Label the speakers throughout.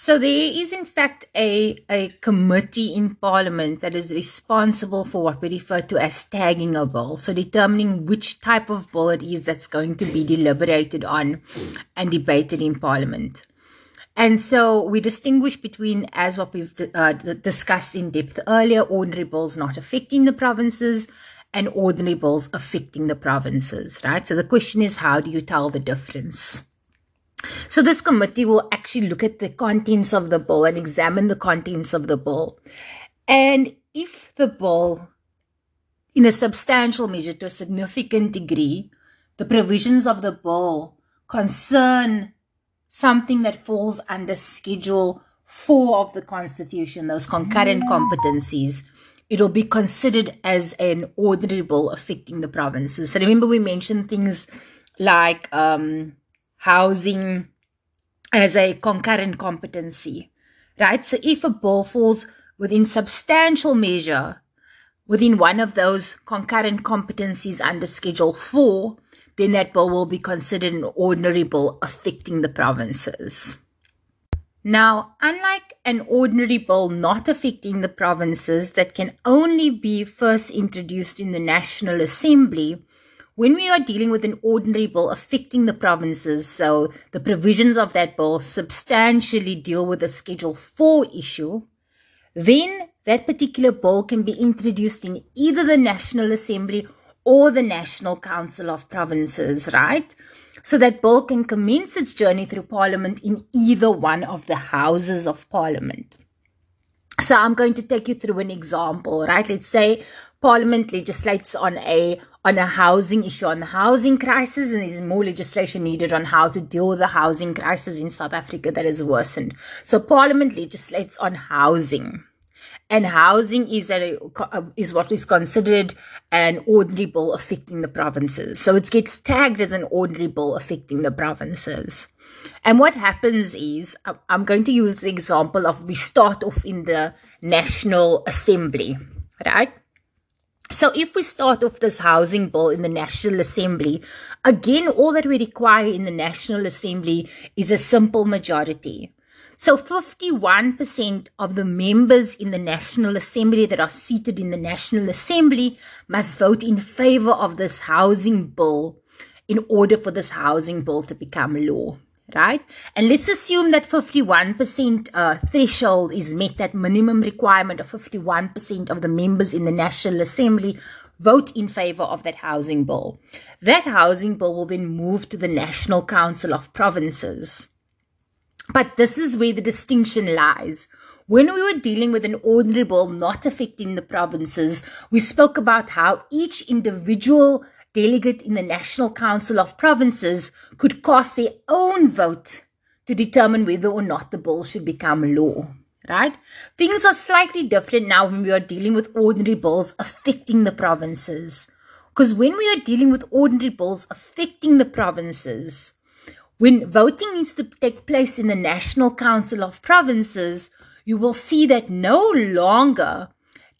Speaker 1: So there is in fact a, a committee in Parliament that is responsible for what we refer to as tagging a bill. So determining which type of bill it is that's going to be deliberated on and debated in Parliament. And so we distinguish between, as what we've uh, discussed in depth earlier, ordinary bills not affecting the provinces and ordinary bills affecting the provinces, right? So the question is, how do you tell the difference? So this committee will actually look at the contents of the bill and examine the contents of the bill. And if the bill, in a substantial measure to a significant degree, the provisions of the bill concern something that falls under Schedule 4 of the Constitution, those concurrent competencies, it'll be considered as an ordinary bill affecting the provinces. So remember, we mentioned things like um, housing as a concurrent competency, right? So if a bill falls within substantial measure within one of those concurrent competencies under Schedule 4, then that bill will be considered an ordinary bill affecting the provinces. Now, unlike an ordinary bill not affecting the provinces that can only be first introduced in the National Assembly, when we are dealing with an ordinary bill affecting the provinces, so the provisions of that bill substantially deal with the Schedule 4 issue, then that particular bill can be introduced in either the National Assembly or the National Council of Provinces, right? So that bill can commence its journey through Parliament in either one of the houses of Parliament. So I'm going to take you through an example, right? Let's say Parliament legislates on a on a housing issue, on the housing crisis, and there's more legislation needed on how to deal with the housing crisis in South Africa that has worsened. So Parliament legislates on housing. And housing is a, uh, is what is considered an ordinary bill affecting the provinces. So it gets tagged as an ordinary bill affecting the provinces. And what happens is, uh, I'm going to use the example of we start off in the National Assembly, right? So if we start off this housing bill in the National Assembly, again, all that we require in the National Assembly is a simple majority. So 51% of the members in the National Assembly that are seated in the National Assembly must vote in favor of this housing bill in order for this housing bill to become law right? And let's assume that 51% uh, threshold is met, that minimum requirement of 51% of the members in the National Assembly vote in favor of that housing bill. That housing bill will then move to the National Council of Provinces. But this is where the distinction lies. When we were dealing with an ordinary bill not affecting the provinces, we spoke about how each individual delegate in the National Council of Provinces could cast their own vote to determine whether or not the bill should become law. Right? Things are slightly different now when we are dealing with ordinary bills affecting the provinces. Because when we are dealing with ordinary bills affecting the provinces, when voting needs to take place in the National Council of Provinces, you will see that no longer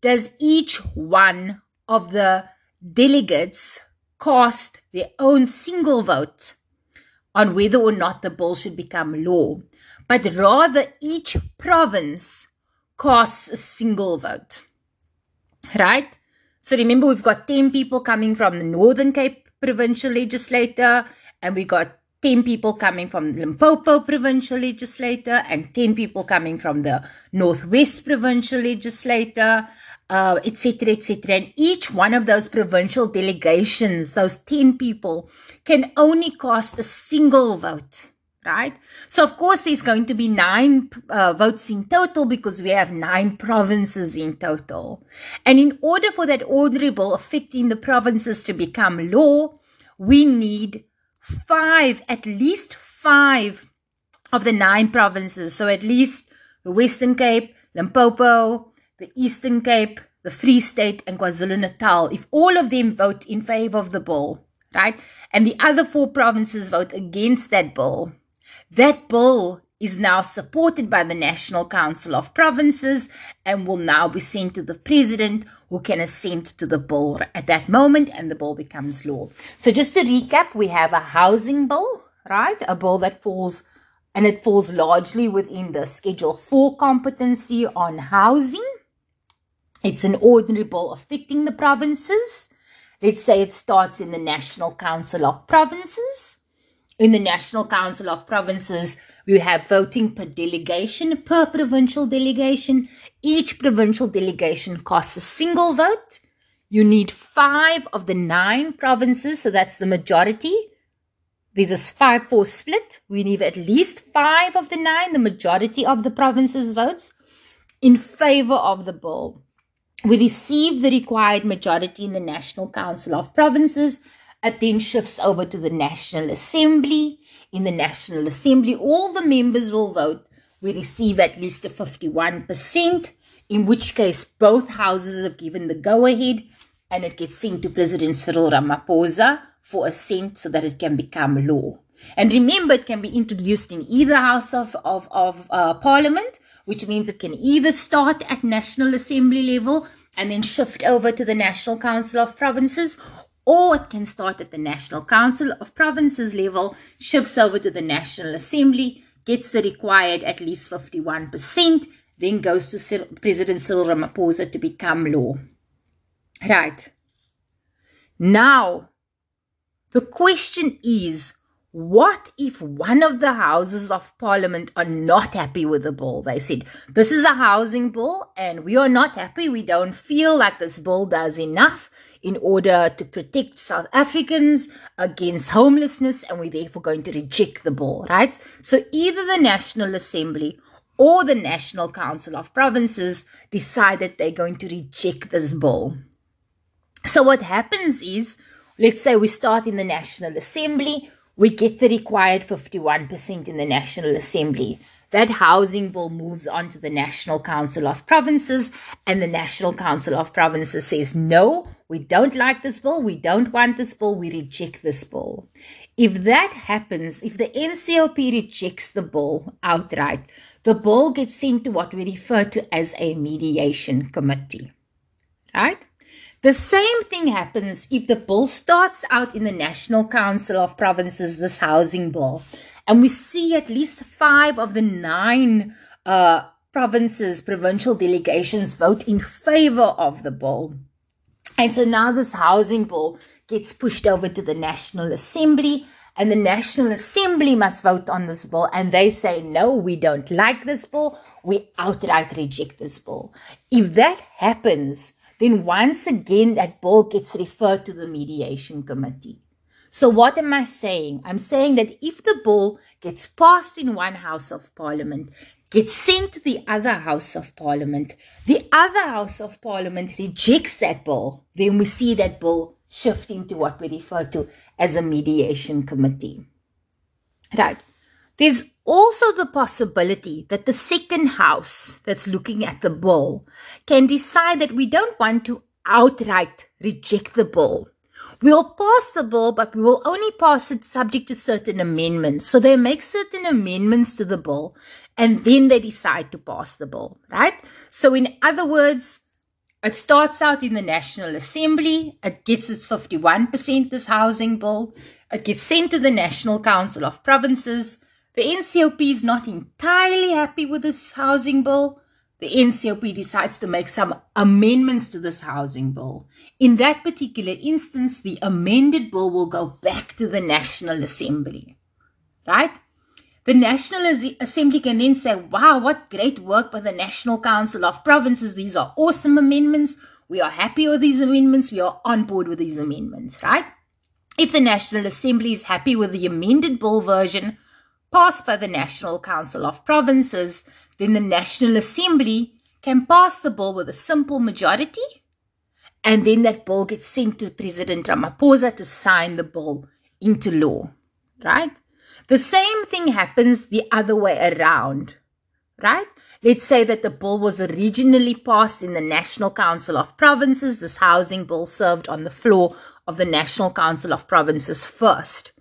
Speaker 1: does each one of the delegates cast their own single vote on whether or not the bill should become law, but rather each province casts a single vote. Right? So remember, we've got 10 people coming from the Northern Cape provincial legislator, and we got 10 people coming from Limpopo provincial legislator, and 10 people coming from the Northwest provincial legislator uh, etc., etc. And each one of those provincial delegations, those 10 people, can only cast a single vote, right? So, of course, there's going to be nine uh, votes in total because we have nine provinces in total. And in order for that ordinary bill affecting the provinces to become law, we need five, at least five of the nine provinces. So, at least the Western Cape, Limpopo, the Eastern Cape, the Free State, and KwaZulu Natal, if all of them vote in favor of the bill, right, and the other four provinces vote against that bill, that bill is now supported by the National Council of Provinces and will now be sent to the President, who can assent to the bill at that moment, and the bill becomes law. So, just to recap, we have a housing bill, right? A bill that falls and it falls largely within the Schedule 4 competency on housing. It's an ordinary bill affecting the provinces. Let's say it starts in the National Council of Provinces. In the National Council of Provinces, we have voting per delegation, per provincial delegation. Each provincial delegation costs a single vote. You need five of the nine provinces, so that's the majority. There's a 5 4 split. We need at least five of the nine, the majority of the provinces' votes, in favor of the bill we receive the required majority in the National Council of Provinces. It then shifts over to the National Assembly. In the National Assembly, all the members will vote. We receive at least a 51%, in which case both houses have given the go ahead and it gets sent to President Cyril Ramaphosa for assent so that it can become law. And remember, it can be introduced in either house of, of, of uh, parliament which means it can either start at National Assembly level and then shift over to the National Council of Provinces, or it can start at the National Council of Provinces level, shifts over to the National Assembly, gets the required at least 51%, then goes to President Cyril Ramaphosa to become law. Right. Now, the question is what if one of the houses of parliament are not happy with the bill? They said, This is a housing bill and we are not happy. We don't feel like this bill does enough in order to protect South Africans against homelessness and we're therefore going to reject the bill, right? So either the National Assembly or the National Council of Provinces decided they're going to reject this bill. So what happens is, let's say we start in the National Assembly we get the required 51% in the National Assembly. That housing bill moves on to the National Council of Provinces, and the National Council of Provinces says, No, we don't like this bill, we don't want this bill, we reject this bill. If that happens, if the NCOP rejects the bill outright, the bill gets sent to what we refer to as a mediation committee. Right? The same thing happens if the bill starts out in the National Council of Provinces, this housing bill, and we see at least five of the nine uh, provinces, provincial delegations vote in favor of the bill. And so now this housing bill gets pushed over to the National Assembly, and the National Assembly must vote on this bill, and they say, no, we don't like this bill, we outright reject this bill. If that happens, then once again that bill gets referred to the mediation committee. So what am I saying? I'm saying that if the bill gets passed in one house of parliament, gets sent to the other house of parliament, the other house of parliament rejects that bill, then we see that bill shifting to what we refer to as a mediation committee. Right. There's also the possibility that the second house that's looking at the bill can decide that we don't want to outright reject the bill. We'll pass the bill, but we will only pass it subject to certain amendments. So they make certain amendments to the bill and then they decide to pass the bill, right? So, in other words, it starts out in the National Assembly, it gets its 51%, this housing bill, it gets sent to the National Council of Provinces the NCOP is not entirely happy with this housing bill. The NCOP decides to make some amendments to this housing bill. In that particular instance, the amended bill will go back to the National Assembly. Right? The National Assembly can then say, wow, what great work by the National Council of Provinces. These are awesome amendments. We are happy with these amendments. We are on board with these amendments, right? If the National Assembly is happy with the amended bill version, passed by the National Council of Provinces, then the National Assembly can pass the bill with a simple majority, and then that bill gets sent to President Ramaphosa to sign the bill into law, right? The same thing happens the other way around, right? Let's say that the bill was originally passed in the National Council of Provinces. This housing bill served on the floor of the National Council of Provinces first.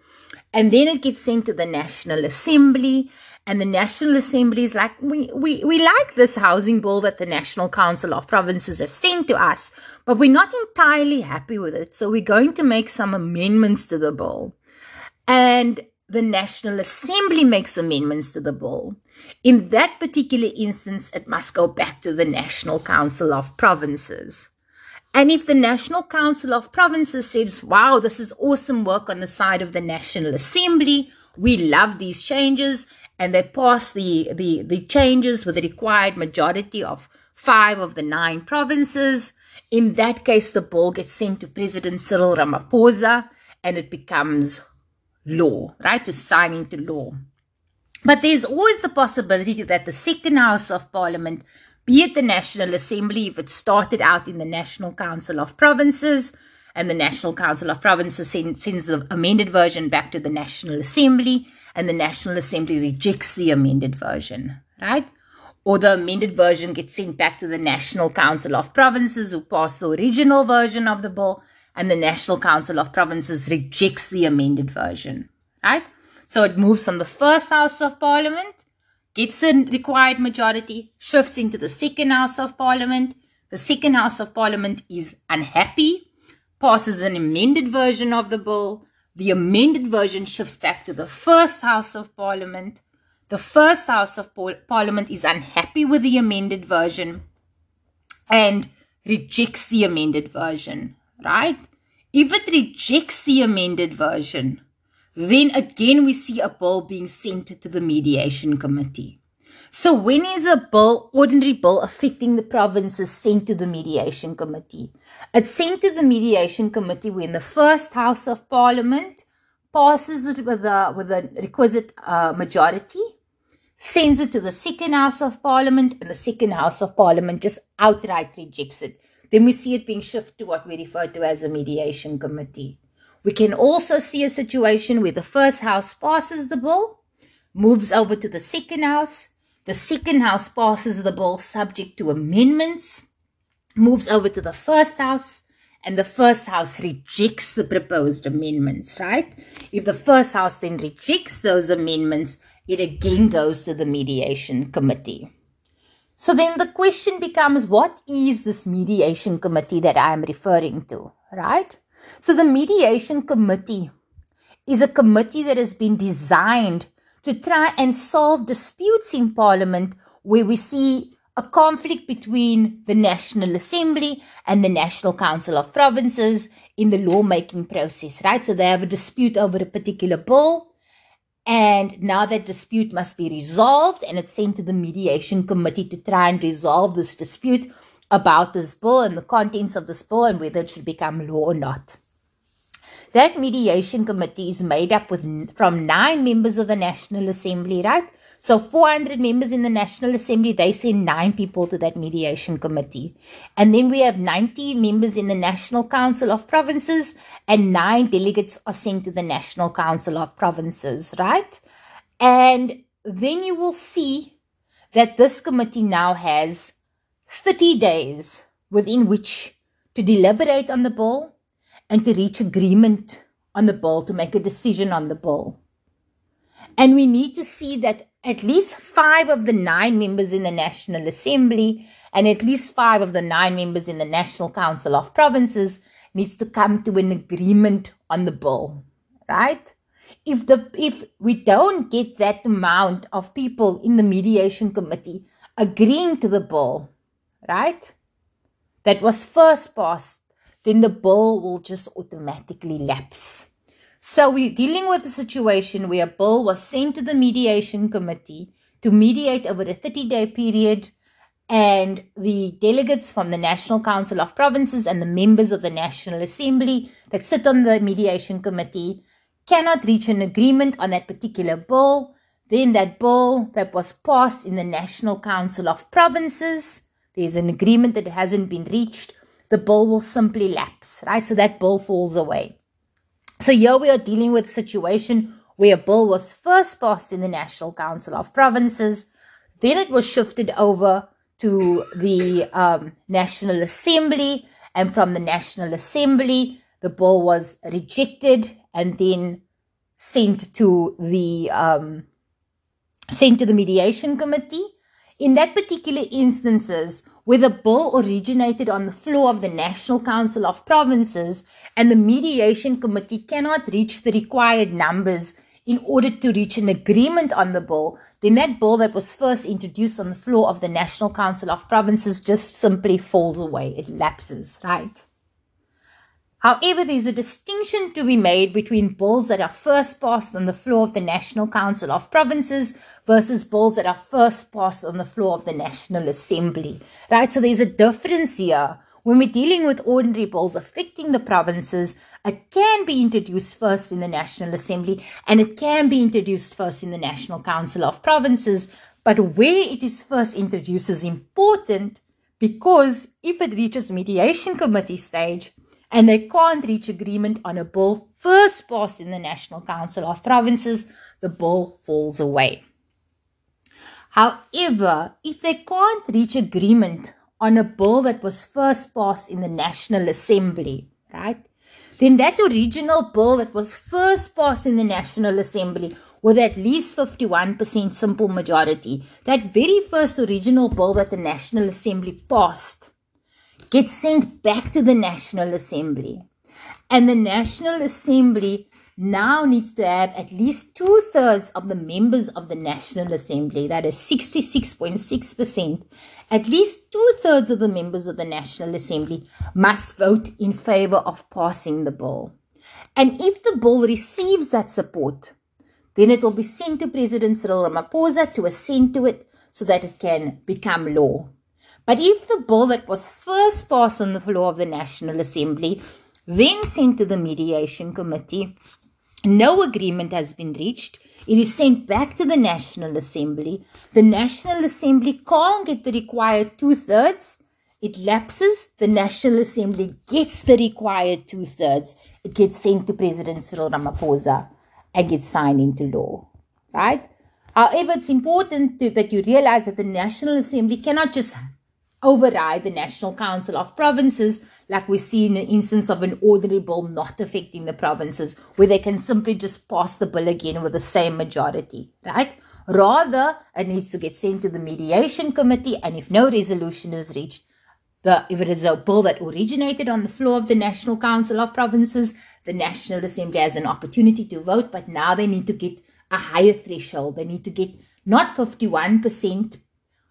Speaker 1: And then it gets sent to the National Assembly. And the National Assembly is like, we, we, we like this housing bill that the National Council of Provinces has sent to us, but we're not entirely happy with it. So we're going to make some amendments to the bill. And the National Assembly makes amendments to the bill, in that particular instance, it must go back to the National Council of Provinces. And if the National Council of Provinces says, wow, this is awesome work on the side of the National Assembly, we love these changes, and they pass the, the, the changes with the required majority of five of the nine provinces, in that case, the bill gets sent to President Cyril Ramaphosa and it becomes law, right? To sign into law. But there's always the possibility that the second House of Parliament, be it the National Assembly, if it started out in the National Council of Provinces, and the National Council of Provinces sends, sends the amended version back to the National Assembly, and the National Assembly rejects the amended version, right? Or the amended version gets sent back to the National Council of Provinces, who pass the original version of the bill, and the National Council of Provinces rejects the amended version, right? So it moves from the first House of Parliament, gets the required majority, shifts into the second House of Parliament. The second House of Parliament is unhappy, passes an amended version of the bill. The amended version shifts back to the first House of Parliament. The first House of Parliament is unhappy with the amended version and rejects the amended version right? If it rejects the amended version, then again we see a bill being sent to the mediation committee. So when is a bill, ordinary bill affecting the provinces sent to the mediation committee? It's sent to the mediation committee when the first House of Parliament passes it with a, with a requisite uh, majority, sends it to the second House of Parliament, and the second House of Parliament just outright rejects it. Then we see it being shifted to what we refer to as a mediation committee. We can also see a situation where the first house passes the bill, moves over to the second house, the second house passes the bill subject to amendments, moves over to the first house, and the first house rejects the proposed amendments, right? If the first house then rejects those amendments, it again goes to the mediation committee. So then the question becomes what is this mediation committee that I am referring to, right? So the mediation committee is a committee that has been designed to try and solve disputes in parliament where we see a conflict between the National Assembly and the National Council of Provinces in the lawmaking process, right? So they have a dispute over a particular bill and now that dispute must be resolved and it's sent to the mediation committee to try and resolve this dispute about this bill and the contents of this bill and whether it should become law or not. That mediation committee is made up with from nine members of the National Assembly, right? So 400 members in the National Assembly, they send nine people to that mediation committee. And then we have 90 members in the National Council of Provinces and nine delegates are sent to the National Council of Provinces, right? And then you will see that this committee now has 30 days within which to deliberate on the bill and to reach agreement on the bill, to make a decision on the bill. And we need to see that at least five of the nine members in the National Assembly and at least five of the nine members in the National Council of Provinces needs to come to an agreement on the bill, right? If the if we don't get that amount of people in the mediation committee agreeing to the bill, right? That was first passed, then the bill will just automatically lapse. So we're dealing with a situation where a bill was sent to the mediation committee to mediate over a 30 day period and the delegates from the National Council of Provinces and the members of the National Assembly that sit on the mediation committee cannot reach an agreement on that particular bill, then that bill that was passed in the National Council of Provinces, there's an agreement that hasn't been reached, the bill will simply lapse, right? So that bill falls away. So here we are dealing with a situation where a bill was first passed in the National Council of Provinces, then it was shifted over to the um, National Assembly, and from the National Assembly, the bill was rejected and then sent to the um, sent to the mediation committee. In that particular instances, where the bill originated on the floor of the National Council of Provinces and the mediation committee cannot reach the required numbers in order to reach an agreement on the bill, then that bill that was first introduced on the floor of the National Council of Provinces just simply falls away. It lapses, right? However, there's a distinction to be made between bills that are first passed on the floor of the National Council of Provinces versus bills that are first passed on the floor of the National Assembly. Right? So there's a difference here. When we're dealing with ordinary bills affecting the provinces, it can be introduced first in the National Assembly and it can be introduced first in the National Council of Provinces. But where it is first introduced is important because if it reaches mediation committee stage, and they can't reach agreement on a bill first passed in the National Council of Provinces, the bill falls away. However, if they can't reach agreement on a bill that was first passed in the National Assembly, right, then that original bill that was first passed in the National Assembly with at least 51% simple majority, that very first original bill that the National Assembly passed, gets sent back to the National Assembly. And the National Assembly now needs to have at least two thirds of the members of the National Assembly, that is 66.6%, at least two thirds of the members of the National Assembly must vote in favor of passing the bill. And if the bill receives that support, then it will be sent to President Cyril Ramaphosa to assent to it so that it can become law. But if the bill that was first passed on the floor of the National Assembly, then sent to the Mediation Committee, no agreement has been reached, it is sent back to the National Assembly. The National Assembly can't get the required two thirds. It lapses. The National Assembly gets the required two thirds. It gets sent to President Cyril Ramaphosa and gets signed into law. Right? However, it's important to, that you realize that the National Assembly cannot just override the National Council of Provinces, like we see in the instance of an ordinary bill not affecting the provinces, where they can simply just pass the bill again with the same majority, right? Rather, it needs to get sent to the mediation committee, and if no resolution is reached, the, if it is a bill that originated on the floor of the National Council of Provinces, the National Assembly has an opportunity to vote, but now they need to get a higher threshold. They need to get not 51%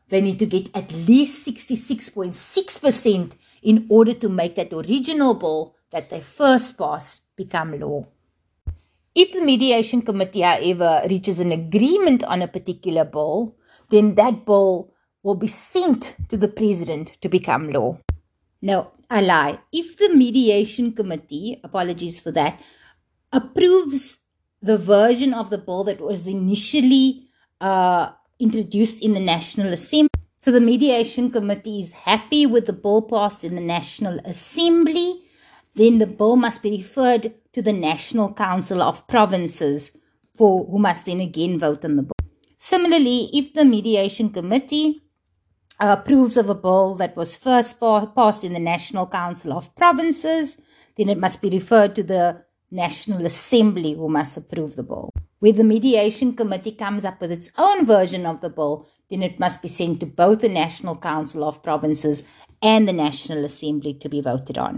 Speaker 1: they need to get at least 66.6% in order to make that original bill that they first passed become law. If the mediation committee, however, reaches an agreement on a particular bill, then that bill will be sent to the president to become law. No, I lie. If the mediation committee, apologies for that, approves the version of the bill that was initially uh, introduced in the National Assembly. So the mediation committee is happy with the bill passed in the National Assembly. Then the bill must be referred to the National Council of Provinces, for who must then again vote on the bill. Similarly, if the mediation committee uh, approves of a bill that was first passed in the National Council of Provinces, then it must be referred to the National Assembly, who must approve the bill. Where the mediation committee comes up with its own version of the bill, then it must be sent to both the National Council of Provinces and the National Assembly to be voted on.